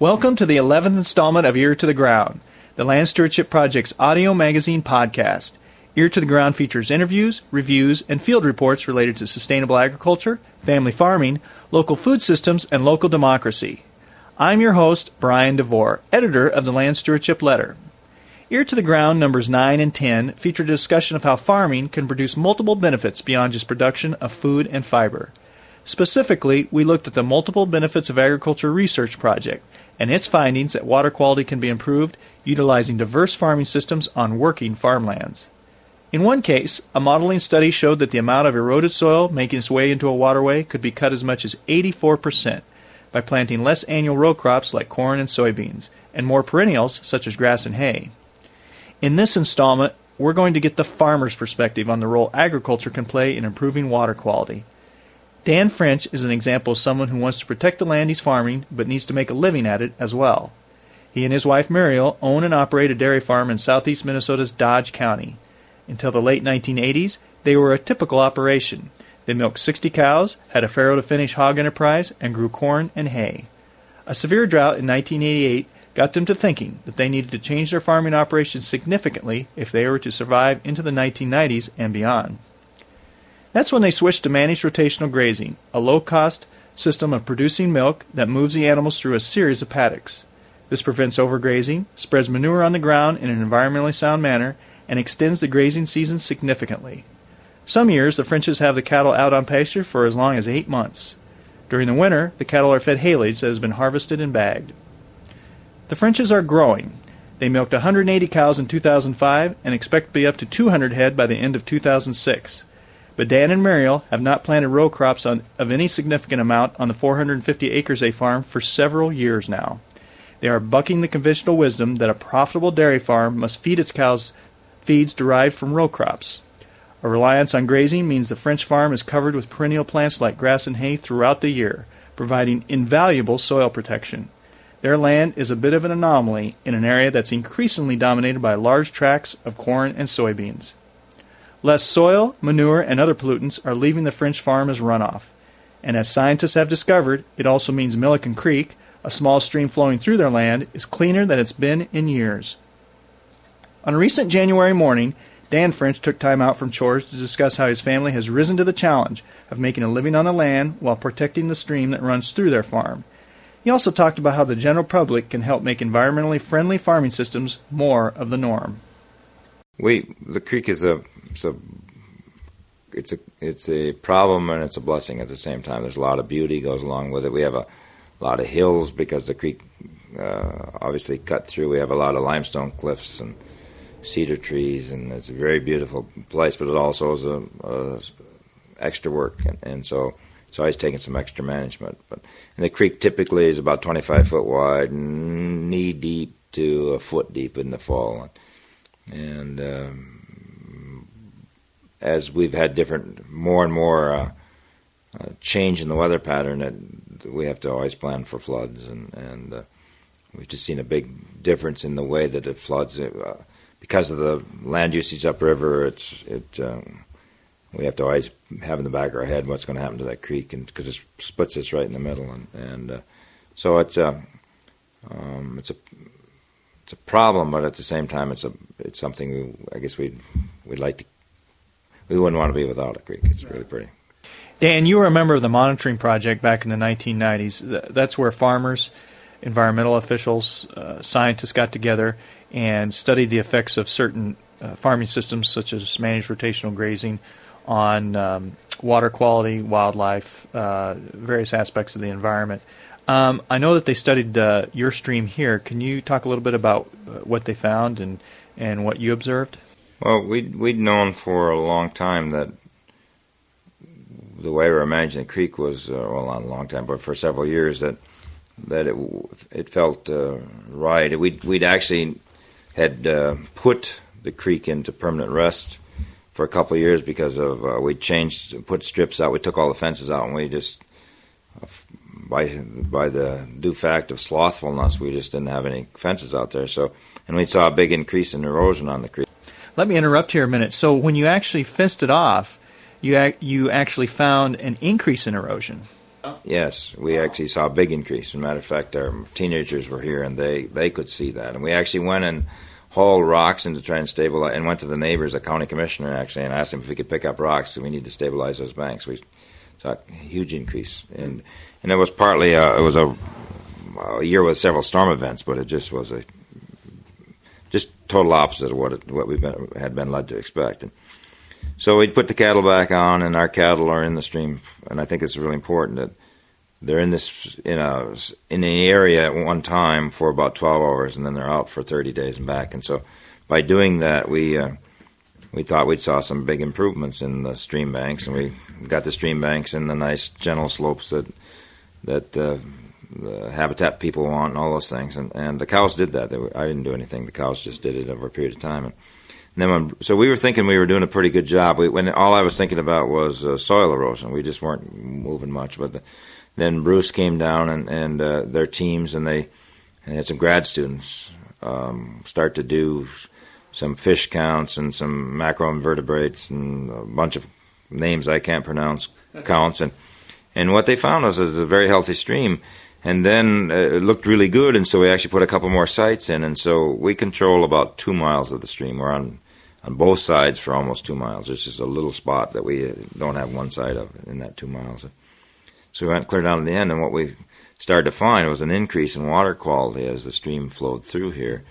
Welcome to the 11th installment of Ear to the Ground, the Land Stewardship Project's audio magazine podcast. Ear to the Ground features interviews, reviews, and field reports related to sustainable agriculture, family farming, local food systems, and local democracy. I'm your host, Brian DeVore, editor of the Land Stewardship Letter. Ear to the Ground numbers 9 and 10 feature a discussion of how farming can produce multiple benefits beyond just production of food and fiber. Specifically, we looked at the multiple benefits of agriculture research project and its findings that water quality can be improved utilizing diverse farming systems on working farmlands. In one case, a modeling study showed that the amount of eroded soil making its way into a waterway could be cut as much as 84% by planting less annual row crops like corn and soybeans, and more perennials such as grass and hay. In this installment, we're going to get the farmer's perspective on the role agriculture can play in improving water quality. Dan French is an example of someone who wants to protect the land he's farming but needs to make a living at it as well. He and his wife Muriel own and operate a dairy farm in southeast Minnesota's Dodge County. Until the late 1980s, they were a typical operation. They milked 60 cows, had a farrow to finish hog enterprise, and grew corn and hay. A severe drought in 1988 got them to thinking that they needed to change their farming operations significantly if they were to survive into the 1990s and beyond. That's when they switched to managed rotational grazing, a low cost system of producing milk that moves the animals through a series of paddocks. This prevents overgrazing, spreads manure on the ground in an environmentally sound manner, and extends the grazing season significantly. Some years, the Frenches have the cattle out on pasture for as long as eight months. During the winter, the cattle are fed haylage that has been harvested and bagged. The Frenches are growing. They milked 180 cows in 2005 and expect to be up to 200 head by the end of 2006. But Dan and Muriel have not planted row crops on, of any significant amount on the 450 acres they farm for several years now. They are bucking the conventional wisdom that a profitable dairy farm must feed its cows feeds derived from row crops. A reliance on grazing means the French farm is covered with perennial plants like grass and hay throughout the year, providing invaluable soil protection. Their land is a bit of an anomaly in an area that's increasingly dominated by large tracts of corn and soybeans. Less soil, manure, and other pollutants are leaving the French farm as runoff. And as scientists have discovered, it also means Milliken Creek, a small stream flowing through their land, is cleaner than it's been in years. On a recent January morning, Dan French took time out from chores to discuss how his family has risen to the challenge of making a living on the land while protecting the stream that runs through their farm. He also talked about how the general public can help make environmentally friendly farming systems more of the norm. We the creek is a it's a it's a it's a problem and it's a blessing at the same time. There's a lot of beauty goes along with it. We have a lot of hills because the creek uh, obviously cut through. We have a lot of limestone cliffs and cedar trees, and it's a very beautiful place. But it also is a, a extra work, and, and, so it's always taking some extra management. But and the creek typically is about 25 foot wide, knee deep to a foot deep in the fall, and um, as we've had different, more and more uh, uh, change in the weather pattern, that we have to always plan for floods, and and uh, we've just seen a big difference in the way that it floods uh, because of the land usage upriver. It's it. Um, we have to always have in the back of our head what's going to happen to that creek, and because it splits us right in the middle, and, and uh, so it's a um, it's a it's a problem, but at the same time, it's a it's something we, I guess we'd we'd like to we wouldn't want to be without a creek. It's really pretty. Dan, you were a member of the monitoring project back in the 1990s. That's where farmers, environmental officials, uh, scientists got together and studied the effects of certain uh, farming systems, such as managed rotational grazing, on um, water quality, wildlife, uh, various aspects of the environment. Um, I know that they studied uh, your stream here. Can you talk a little bit about uh, what they found and, and what you observed? Well, we'd, we'd known for a long time that the way we were managing the creek was, uh, well, not a long time, but for several years, that that it it felt uh, right. We'd, we'd actually had uh, put the creek into permanent rest for a couple of years because of uh, we changed, put strips out, we took all the fences out, and we just by by the due fact of slothfulness, we just didn't have any fences out there. So, and we saw a big increase in erosion on the creek. Let me interrupt here a minute. So when you actually fenced it off, you ac- you actually found an increase in erosion. Yes, we actually saw a big increase. As a matter of fact, our teenagers were here and they, they could see that. And we actually went and hauled rocks in to try and stabilize, and went to the neighbors, the county commissioner actually, and asked him if we could pick up rocks. So we need to stabilize those banks. We saw a huge increase, and and it was partly uh, it was a, a year with several storm events, but it just was a total opposite of what it, what we had been led to expect. And so we put the cattle back on, and our cattle are in the stream, and I think it's really important that they're in this in a in an area at one time for about 12 hours, and then they're out for 30 days and back. And so by doing that, we uh, we thought we saw some big improvements in the stream banks, and we got the stream banks in the nice gentle slopes that that uh, the habitat people want and all those things. And, and the cows did that. Were, I didn't do anything. The cows just did it over a period of time. And, and then when, so we were thinking we were doing a pretty good job. We, when all I was thinking about was uh, soil erosion. We just weren't moving much. But the, then Bruce came down and, and uh, their teams and they and had some grad students um, start to do some fish counts and some macroinvertebrates and a bunch of names I can't pronounce counts and and what they found was, was a very healthy stream and then uh, it looked really good, and so we actually put a couple more sites in, and so we control about two miles of the stream. We're on on both sides for almost two miles. There's just a little spot that we uh, don't have one side of in that two miles. So we went clear down to the end, and what we started to find was an increase in water quality as the stream flowed through here,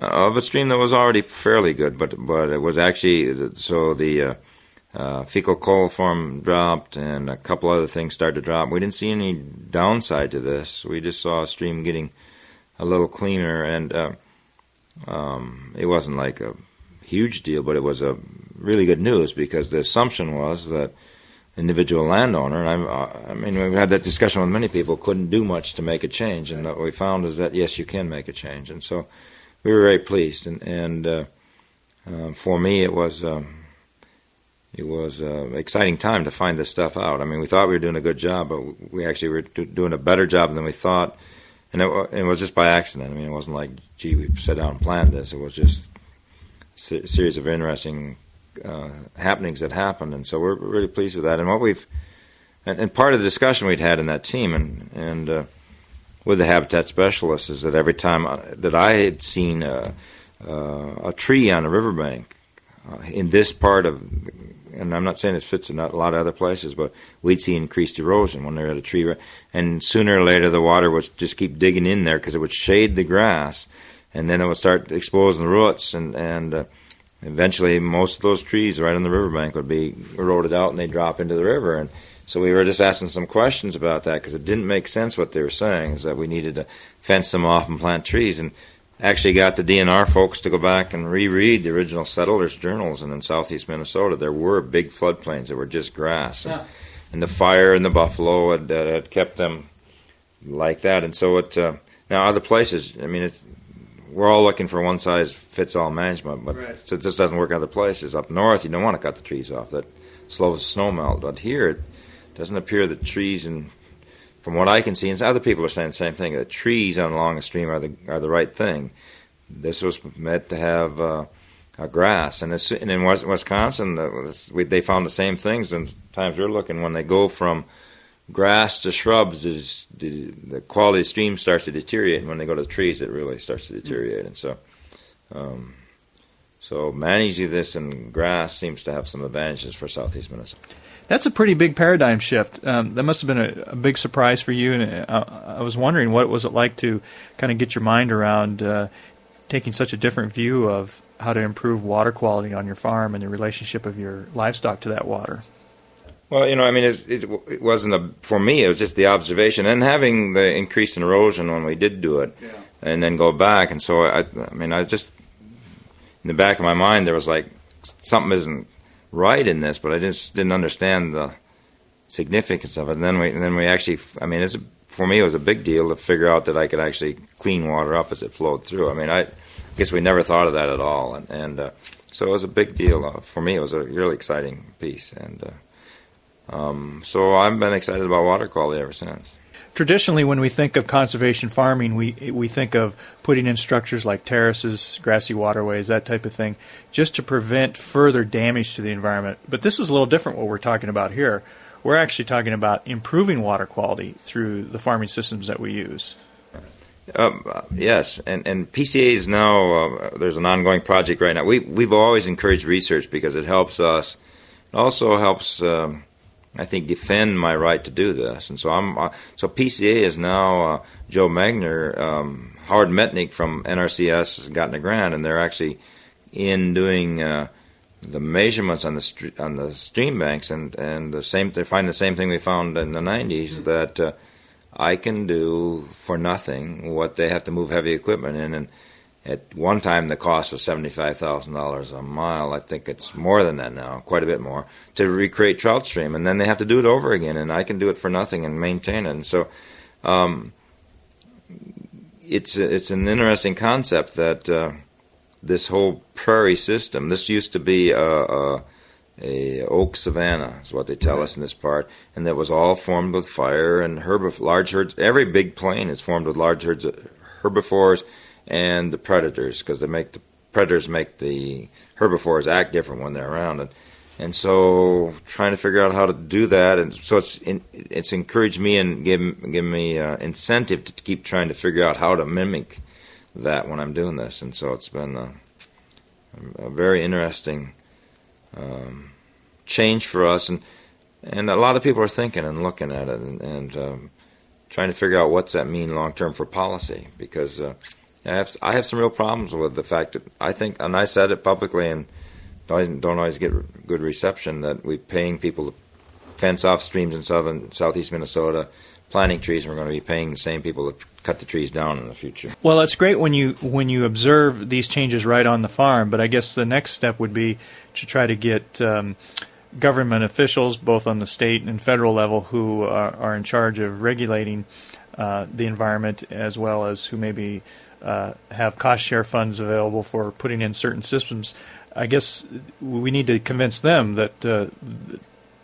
uh, of a stream that was already fairly good, but but it was actually so the uh, uh, fecal coliform dropped and a couple other things started to drop. We didn't see any downside to this. We just saw a stream getting a little cleaner, and uh, um, it wasn't like a huge deal, but it was a really good news because the assumption was that individual landowner, and I, I mean, we've had that discussion with many people, couldn't do much to make a change, and what we found is that yes, you can make a change, and so we were very pleased, and, and uh, uh, for me, it was. Um, it was an exciting time to find this stuff out. I mean, we thought we were doing a good job, but we actually were doing a better job than we thought. And it, it was just by accident. I mean, it wasn't like, gee, we sat down and planned this. It was just a series of interesting uh, happenings that happened. And so we're really pleased with that. And what we've, and, and part of the discussion we'd had in that team and, and uh, with the habitat specialists is that every time uh, that I had seen a, uh, a tree on a riverbank uh, in this part of and I'm not saying this fits in a lot of other places, but we'd see increased erosion when they're at a tree. And sooner or later, the water would just keep digging in there because it would shade the grass, and then it would start exposing the roots, and and uh, eventually, most of those trees right on the riverbank would be eroded out, and they'd drop into the river. And so we were just asking some questions about that because it didn't make sense what they were saying. Is that we needed to fence them off and plant trees, and actually got the DNR folks to go back and reread the original settlers' journals. And in southeast Minnesota, there were big floodplains that were just grass, and, yeah. and the fire and the buffalo had, uh, had, kept them like that. And so it uh, now other places. I mean, we're all looking for one size fits all management, but right. it just doesn't work in other places. Up north, you don't want to cut the trees off. That slows snow melt. But here, it doesn't appear that trees and from what I can see, and other people are saying the same thing, that trees along a stream are the are the right thing. This was meant to have uh, a grass, and, and in Wisconsin, the, we, they found the same things. And times we're looking when they go from grass to shrubs, the, the quality of the stream starts to deteriorate. And when they go to the trees, it really starts to deteriorate. And so, um, so managing this in grass seems to have some advantages for southeast Minnesota. That's a pretty big paradigm shift. Um, that must have been a, a, big surprise for you. And I, uh, I, was wondering what was it like to kind of get your mind around uh, taking such a different view of how to improve water quality on your farm and the relationship of your livestock to that water. Well, you know, I mean, it, it, it wasn't a for me. It was just the observation and having the increase in erosion when we did do it, yeah. and then go back. And so, I, I mean, I just in the back of my mind there was like something isn't right in this, but I just didn't understand the significance of it. And then we, and then we actually, I mean, it's, for me, it was a big deal to figure out that I could actually clean water up as it flowed through. I mean, I, guess we never thought of that at all, and, and uh, so it was a big deal uh, for me. It was a really exciting piece, and uh, um, so I've been excited about water quality ever since traditionally, when we think of conservation farming, we we think of putting in structures like terraces, grassy waterways, that type of thing, just to prevent further damage to the environment. But this is a little different. What we're talking about here, we're actually talking about improving water quality through the farming systems that we use. Um, yes, and and PCA is now uh, there's an ongoing project right now. We we've always encouraged research because it helps us. It also helps, um, I think, defend my right to do this. And so I'm uh, so PCA is now uh, Joe Magner, um, Howard Metnick from NRCS has gotten a grant, and they're actually in doing uh, the measurements on the on the stream banks, and and the same they find the same thing we found in the 90s that uh, I can do for nothing what they have to move heavy equipment in. And at one time, the cost was $75,000 a mile. I think it's more than that now, quite a bit more, to recreate trout stream. And then they have to do it over again, and I can do it for nothing and maintain it. And so um, it's, it's an interesting concept that uh, this whole prairie system, this used to be a, a a oak savanna is what they tell us in this part, and that was all formed with fire and herbivores. Large herds. Every big plain is formed with large herds of herbivores and the predators because they make the predators make the herbivores act different when they're around. And, and so trying to figure out how to do that, and so it's in, it's encouraged me and given given me uh, incentive to keep trying to figure out how to mimic that when I'm doing this. And so it's been a, a very interesting. Um, change for us, and and a lot of people are thinking and looking at it and, and um, trying to figure out what's that mean long term for policy because uh, I have I have some real problems with the fact that I think and I said it publicly and don't, always get good reception that we're paying people to fence off streams in southern southeast Minnesota, planting trees, and we're going to be paying the same people to cut the trees down in the future. Well, it's great when you when you observe these changes right on the farm, but I guess the next step would be to try to get um, government officials, both on the state and federal level, who are, are in charge of regulating uh, the environment, as well as who maybe uh, have cost share funds available for putting in certain systems. I guess we need to convince them that uh,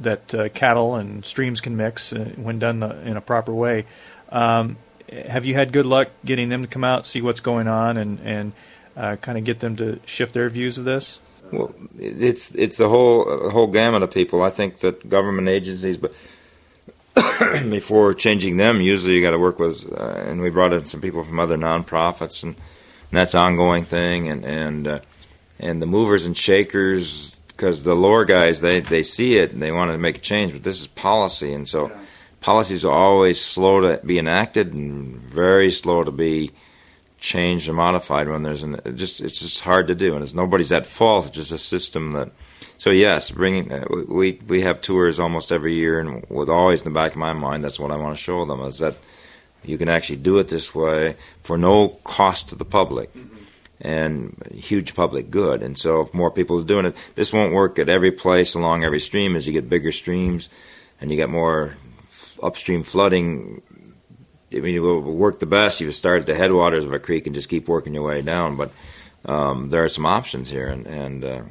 that uh, cattle and streams can mix uh, when done in a proper way. Um, have you had good luck getting them to come out, see what's going on, and and uh, kind of get them to shift their views of this? Well, it's it's the whole whole gamut of people. I think that government agencies, but before changing them, usually you got to work with, uh, and we brought in some people from other nonprofits, and, and that's an ongoing thing, and and uh, and the movers and shakers, because the lower guys they they see it and they want to make a change, but this is policy, and so yeah. policies are always slow to be enacted and very slow to be changed or modified when there's an it just it's just hard to do and it's nobody's at fault it's just a system that so yes bringing uh, we we have tours almost every year and with always in the back of my mind that's what I want to show them is that you can actually do it this way for no cost to the public and huge public good. And so if more people are doing it this won't work at every place along every stream. As you get bigger streams and you get more upstream flooding I mean, it will work the best. If you start at the headwaters of a creek and just keep working your way down. But um, there are some options here, and, and uh,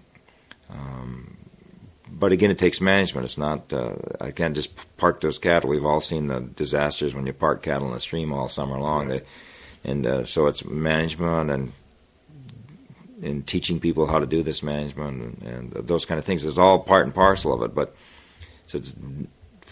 um, but again, it takes management. It's not uh, I can't just park those cattle. We've all seen the disasters when you park cattle in a stream all summer long. They, and uh, so it's management and in teaching people how to do this management and, and, those kind of things. It's all part and parcel of it, but so it's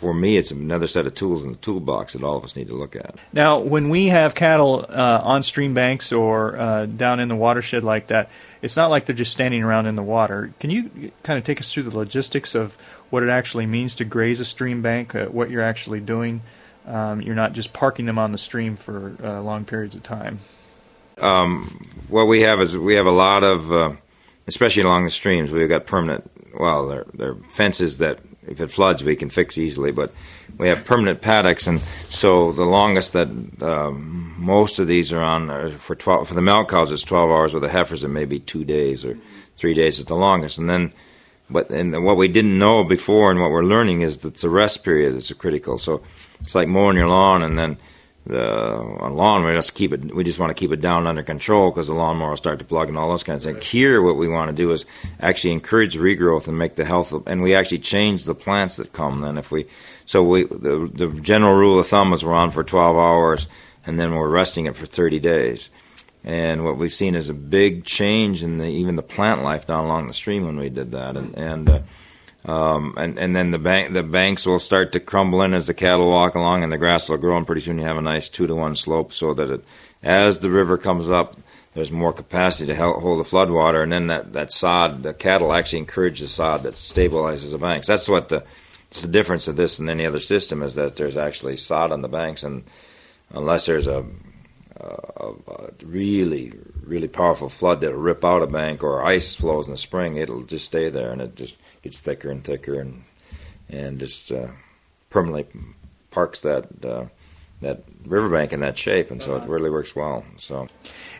for me, it's another set of tools in the toolbox that all of us need to look at. Now, when we have cattle uh, on stream banks or uh, down in the watershed like that, it's not like they're just standing around in the water. Can you kind of take us through the logistics of what it actually means to graze a stream bank, uh, what you're actually doing? Um, you're not just parking them on the stream for uh, long periods of time. Um, what we have is we have a lot of, uh, especially along the streams, we've got permanent, well, they're, they're fences that if it floods, we can fix easily. But we have permanent paddocks, and so the longest that um, most of these are on are for twelve for the milk cows it's twelve hours. With the heifers, it may be two days or three days at the longest. And then, but and what we didn't know before, and what we're learning is that the rest period is critical. So it's like mowing your lawn, and then the lawn we just keep it we just want to keep it down under control because the lawnmower will start to plug and all those kinds of things. Here, what we want to do is actually encourage regrowth and make the health of, and we actually change the plants that come. Then, if we so we the the general rule of thumb is we're on for 12 hours and then we're resting it for 30 days. And what we've seen is a big change in the even the plant life down along the stream when we did that, and and uh, Um, and and then the bank the banks will start to crumble in as the cattle walk along, and the grass will grow, and pretty soon you have a nice two to one slope, so that it, as the river comes up, there's more capacity to hold the flood water, and then that, that sod, the cattle actually encourage the sod that stabilizes the banks. That's what the it's the difference of this and any other system is that there's actually sod on the banks, and unless there's a, a, a really really powerful flood that'll rip out a bank or ice flows in the spring, it'll just stay there and it just gets thicker and thicker and and just uh, permanently parks that uh, that riverbank in that shape, and so it really works well. So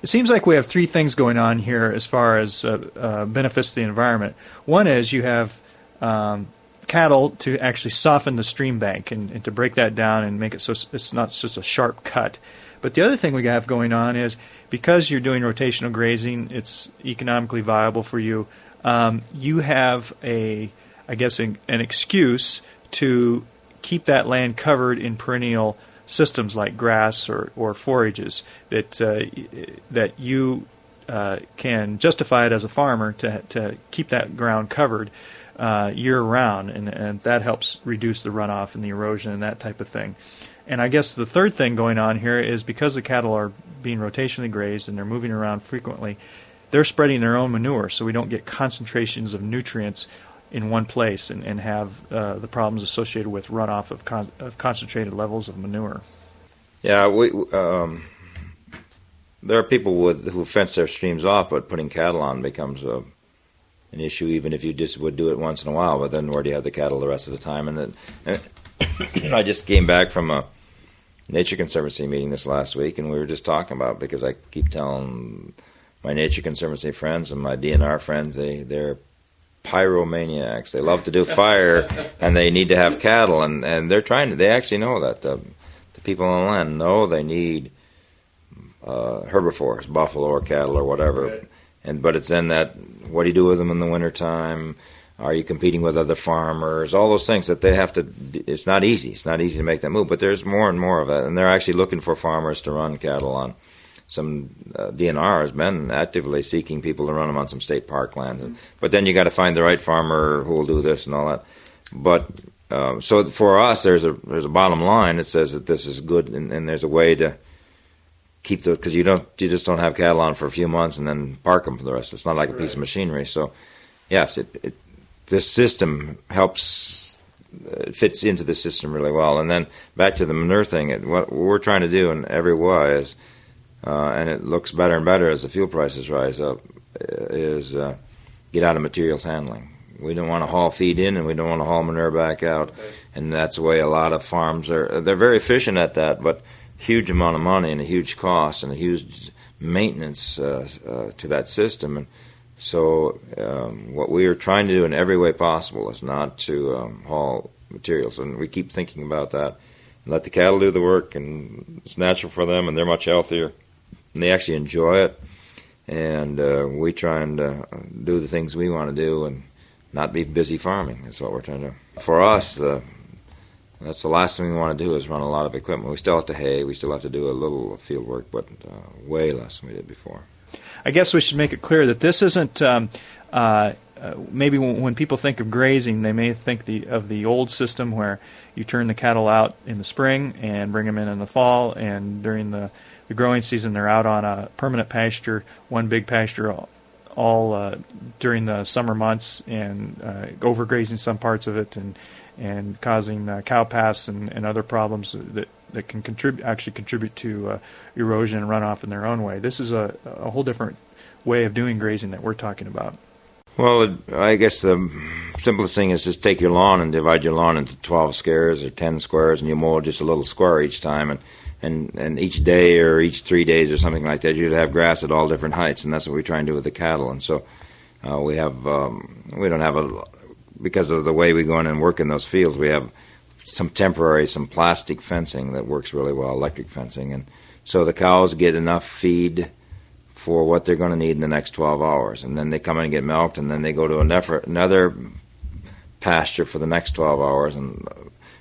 it seems like we have three things going on here as far as uh, uh benefits to the environment. One is you have um, cattle to actually soften the stream bank and, and, to break that down and make it so it's not just a sharp cut. But the other thing we have going on is because you're doing rotational grazing, it's economically viable for you. Um, you have a, I guess, an, an excuse to keep that land covered in perennial systems like grass or, or forages that uh, that you uh, can justify it as a farmer to to keep that ground covered uh, year round, and, and that helps reduce the runoff and the erosion and that type of thing. And I guess the third thing going on here is because the cattle are being rotationally grazed and they're moving around frequently, they're spreading their own manure, so we don't get concentrations of nutrients in one place and, and have uh, the problems associated with runoff of, con- of, concentrated levels of manure. Yeah, we um, there are people with, who fence their streams off, but putting cattle on becomes a an issue, even if you just would do it once in a while. But then where do you have the cattle the rest of the time? And then and I just came back from a Nature Conservancy meeting this last week, and we were just talking about because I keep telling my Nature Conservancy friends and my DNR friends they they're pyromaniacs. They love to do fire, and they need to have cattle, and and they're trying to. They actually know that the the people on the land know they need uh, herbivores, buffalo or cattle or whatever. Right. And but it's in that what do you do with them in the wintertime? Are you competing with other farmers? All those things that they have to. It's not easy. It's not easy to make that move. But there's more and more of it, and they're actually looking for farmers to run cattle on. Some uh, DNR has been actively seeking people to run them on some state park lands. Mm-hmm. But then you got to find the right farmer who will do this and all that. But uh, so for us, there's a there's a bottom line that says that this is good, and, and there's a way to keep the because you don't you just don't have cattle on for a few months and then park them for the rest. It's not like a piece of machinery. So yes, it, it this system helps uh, it fits into the system really well. And then back to the manure thing, it, what we're trying to do in every way is, uh, and it looks better and better as the fuel prices rise up, uh, is uh, get out of materials handling. We don't want to haul feed in, and we don't want to haul manure back out, okay. and that's the way a lot of farms are. They're very efficient at that, but huge amount of money and a huge cost and a huge maintenance uh, uh, to that system. And so, um, what we are trying to do in every way possible is not to um, haul materials, and we keep thinking about that. Let the cattle do the work, and it's natural for them, and they're much healthier, and they actually enjoy it. And uh, we try and uh, do the things we want to do, and not be busy farming. That's what we're trying to do. For us, the that's the last thing we want to do is run a lot of equipment. We still have to hay, we still have to do a little field work, but uh, way less than we did before. I guess we should make it clear that this isn't. Um, uh, uh, maybe when, people think of grazing, they may think the, of the old system where you turn the cattle out in the spring and bring them in in the fall, and during the, the growing season, they're out on a permanent pasture, one big pasture all, all uh, during the summer months, and uh, overgrazing some parts of it, and and causing uh, cow paths and, and other problems that that can contribute actually contribute to uh, erosion and runoff in their own way. This is a, a whole different way of doing grazing that we're talking about. Well, I guess the simplest thing is just take your lawn and divide your lawn into 12 squares or 10 squares, and you mow just a little square each time. And, and, and each day or each three days or something like that, you'd have grass at all different heights, and that's what we try and do with the cattle. And so uh, we have um, we don't have a because of the way we go in and work in those fields, we have some temporary, some plastic fencing that works really well, electric fencing, and so the cows get enough feed for what they're going to need in the next 12 hours, and then they come in and get milked, and then they go to another pasture for the next 12 hours, and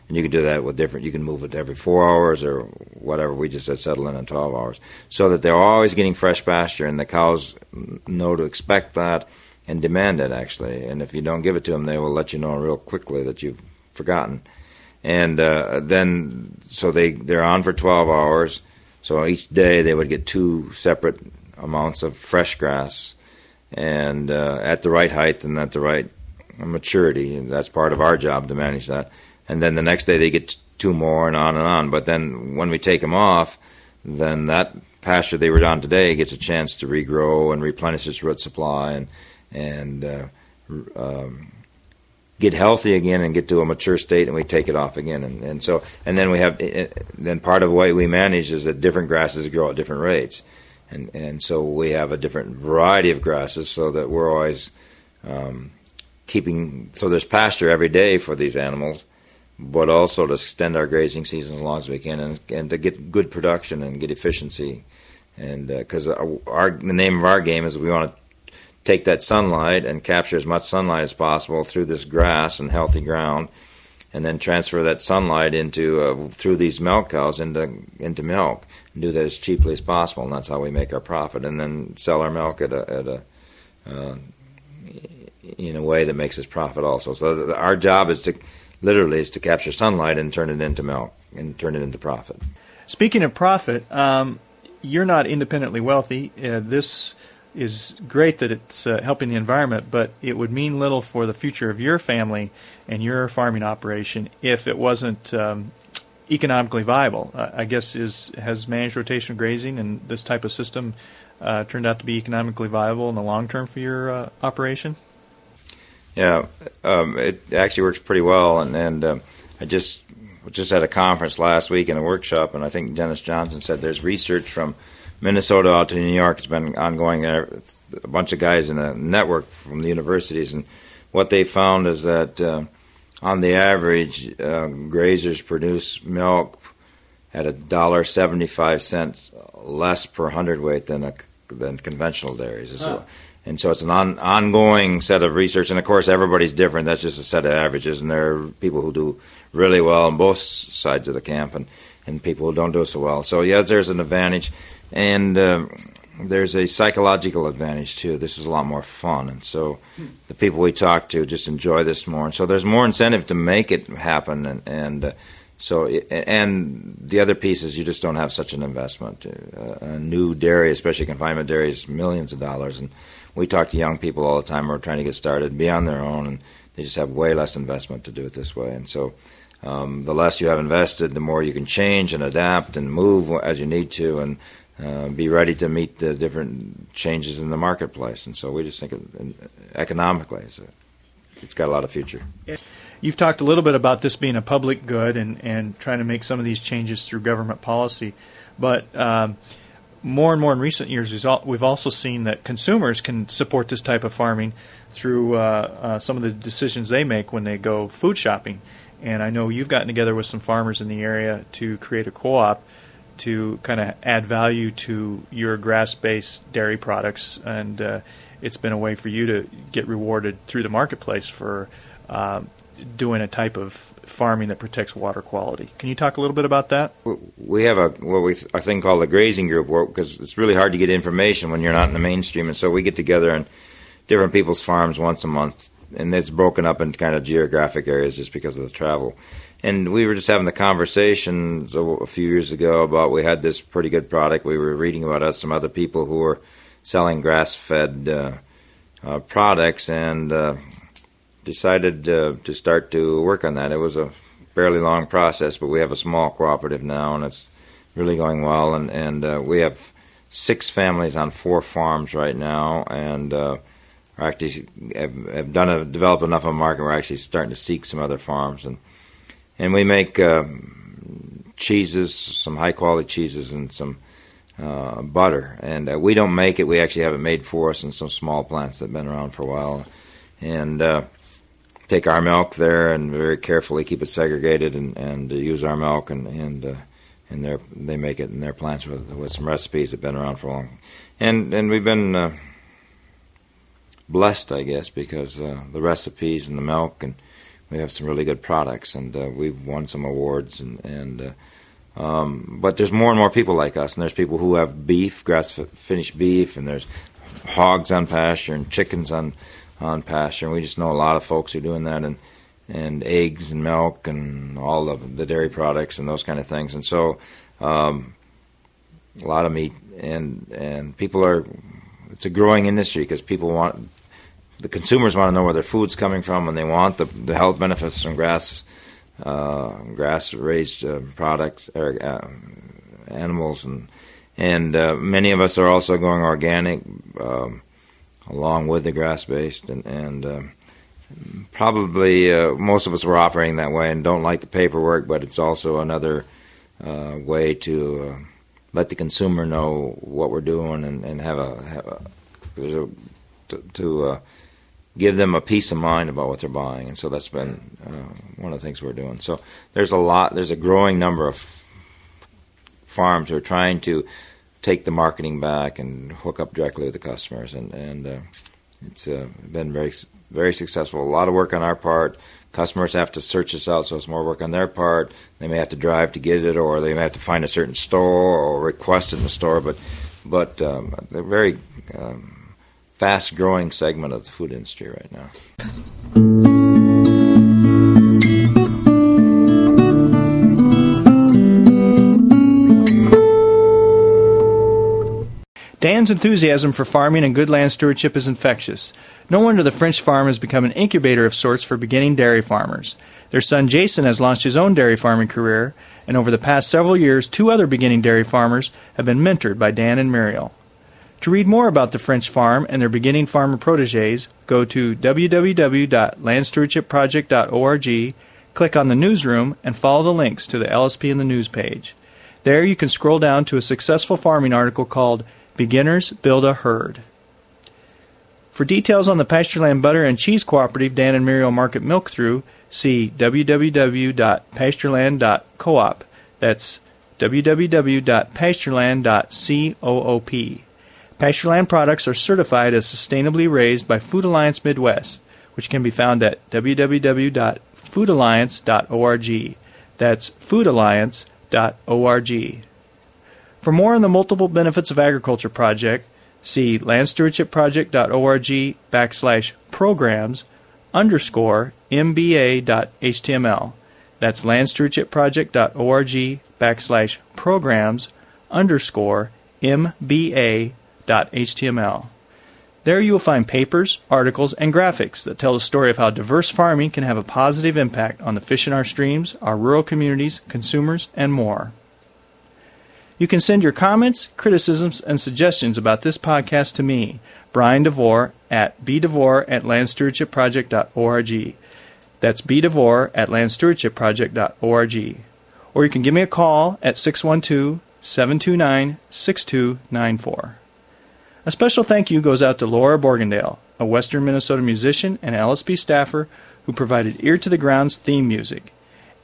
and you can do that with different. You can move it every four hours or whatever. We just said settle in in 12 hours, so that they're always getting fresh pasture, and the cows know to expect that and demand it actually. And if you don't give it to them, they will let you know real quickly that you've forgotten. And uh, then so they they're on for 12 hours. So each day they would get two separate amounts of fresh grass, and uh, at the right height and at the right maturity. That's part of our job to manage that. And then the next day they get two more, and on and on. But then when we take them off, then that pasture they were on today gets a chance to regrow and replenish its root supply and and uh, um, get healthy again and get to a mature state, and we take it off again. And, and so, and then we have, then part of way we manage is that different grasses grow at different rates, and and so we have a different variety of grasses, so that we're always um, keeping. So there's pasture every day for these animals, but also to extend our grazing season as long as we can, and, and to get good production and get efficiency. And because uh, our the name of our game is we want to take that sunlight and capture as much sunlight as possible through this grass and healthy ground, and then transfer that sunlight into uh, through these milk cows into into milk and do that as cheaply as possible, and that's how we make our profit. And then sell our milk at a, at a uh, in a way that makes us profit also. So our job is to literally is to capture sunlight and turn it into milk and turn it into profit. Speaking of profit, um, you're not independently wealthy. Uh, this is great that it's uh, helping the environment, but it would mean little for the future of your family and your farming operation if it wasn't um, economically viable. Uh, I guess is has managed rotation grazing and this type of system uh, turned out to be economically viable in the long term for your uh, operation? Yeah, um, it actually works pretty well, and, and um, I just just at a conference last week in a workshop, and I think Dennis Johnson said there's research from Minnesota out to New York. It's been ongoing. A bunch of guys in a network from the universities, and what they found is that uh, on the average, uh, grazers produce milk at a dollar seventy-five cents less per hundredweight than a, than conventional dairies. Huh. And so it's an on, ongoing set of research, and of course everybody's different. That's just a set of averages, and there are people who do really well on both sides of the camp, and, and people who don't do so well. So yeah, there's an advantage, and uh, there's a psychological advantage too. This is a lot more fun, and so the people we talk to just enjoy this more, and so there's more incentive to make it happen, and, and uh, so, and the other piece is you just don't have such an investment. Uh, a new dairy, especially confinement dairy, is millions of dollars, and we talk to young people all the time who are trying to get started, be on their own, and they just have way less investment to do it this way. And so, um, the less you have invested, the more you can change and adapt and move as you need to, and uh, be ready to meet the different changes in the marketplace. And so, we just think economically, it's, a, it's got a lot of future. You've talked a little bit about this being a public good and, and trying to make some of these changes through government policy, but um, more and more in recent years, we've also seen that consumers can support this type of farming through uh, uh, some of the decisions they make when they go food shopping. And I know you've gotten together with some farmers in the area to create a co op to kind of add value to your grass based dairy products. And uh, it's been a way for you to get rewarded through the marketplace for uh, doing a type of farming that protects water quality. Can you talk a little bit about that? We have a what we a thing called the grazing group because it's really hard to get information when you're not in the mainstream, and so we get together in different people's farms once a month, and it's broken up in kind of geographic areas just because of the travel. And we were just having the conversation a few years ago about we had this pretty good product. We were reading about some other people who were selling grass-fed uh, uh, products, and uh, decided uh, to start to work on that. It was a fairly long process, but we have a small cooperative now, and it's really going well. And and uh, we have six families on four farms right now, and uh, actually have, have done a developed enough of a market. We're actually starting to seek some other farms, and and we make um, cheeses, some high quality cheeses, and some. Uh, butter, and uh, we don't make it. We actually have it made for us in some small plants that've been around for a while, and uh, take our milk there and very carefully keep it segregated and, and use our milk and and uh, and their they make it in their plants with, with some recipes that've been around for a long, and and we've been uh, blessed, I guess, because uh, the recipes and the milk and we have some really good products and uh, we've won some awards and and. Uh, um, but there's more and more people like us, and there's people who have beef, grass finished beef, and there's hogs on pasture and chickens on on pasture. And we just know a lot of folks who are doing that, and and eggs and milk and all of the dairy products and those kind of things. And so, um, a lot of meat, and and people are. It's a growing industry because people want the consumers want to know where their food's coming from, and they want the, the health benefits from grass uh, grass raised uh, products or uh, animals, and and uh, many of us are also going organic um, along with the grass based, and and uh, probably uh, most of us were operating that way and don't like the paperwork, but it's also another way to let the consumer know what we're doing and, and have a, have a a to, to give them a peace of mind about what they're buying, and so that's been uh, one of the things we're doing. So there's a lot, there's a growing number of farms who are trying to take the marketing back and hook up directly with the customers, and and uh, it's uh, been very very successful. A lot of work on our part. Customers have to search us out, so it's more work on their part. They may have to drive to get it, or they may have to find a certain store or request it in the store. But but um, they're very um, fast growing segment of the food industry right now. Dan's enthusiasm for farming and good land stewardship is infectious. No wonder the French farm has become an incubator of sorts for beginning dairy farmers. Their son Jason has launched his own dairy farming career, and over the past several years, two other beginning dairy farmers have been mentored by Dan and Muriel. To read more about the French farm and their beginning farmer proteges, go to www.landstewardshipproject.org, click on the newsroom, and follow the links to the LSP in the news page. There you can scroll down to a successful farming article called Beginners Build a Herd. For details on the Pastureland Butter and Cheese Cooperative Dan and Muriel market milk through, see www.pastureland.coop. That's www.pastureland.coop. Pastureland products are certified as sustainably raised by Food Alliance Midwest, which can be found at www.foodalliance.org. That's foodalliance.org. For more on the multiple benefits of agriculture project, see landstewardshipproject.org backslash programs underscore mba.html. That's landstewardshipproject.org backslash programs underscore mba HTML. There you will find papers, articles, and graphics that tell the story of how diverse farming can have a positive impact on the fish in our streams, our rural communities, consumers, and more. You can send your comments, criticisms, and suggestions about this podcast to me, Brian DeVore, at bdevore at landstewardshipproject.org. That's bdevore at landstewardshipproject.org. Or you can give me a call at 612 729 6294. A special thank you goes out to Laura Borgendale, a Western Minnesota musician and LSP staffer who provided Ear to the Ground's theme music.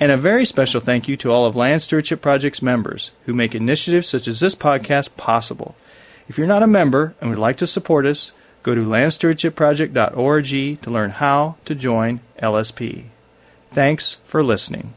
And a very special thank you to all of Land Stewardship Project's members who make initiatives such as this podcast possible. If you're not a member and would like to support us, go to landstewardshipproject.org to learn how to join LSP. Thanks for listening.